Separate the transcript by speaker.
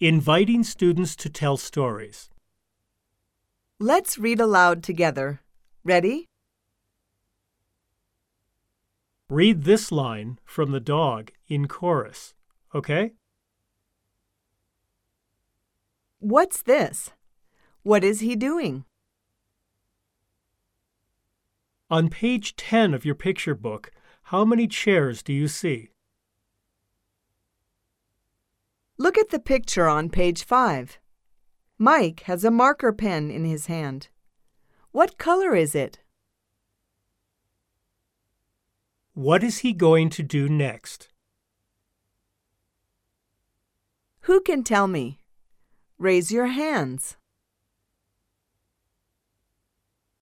Speaker 1: Inviting students to tell stories.
Speaker 2: Let's read aloud together. Ready?
Speaker 1: Read this line from the dog in chorus, okay?
Speaker 2: What's this? What is he doing?
Speaker 1: On page 10 of your picture book, how many chairs do you see?
Speaker 2: Look at the picture on page 5. Mike has a marker pen in his hand. What color is it?
Speaker 1: What is he going to do next?
Speaker 2: Who can tell me? Raise your hands.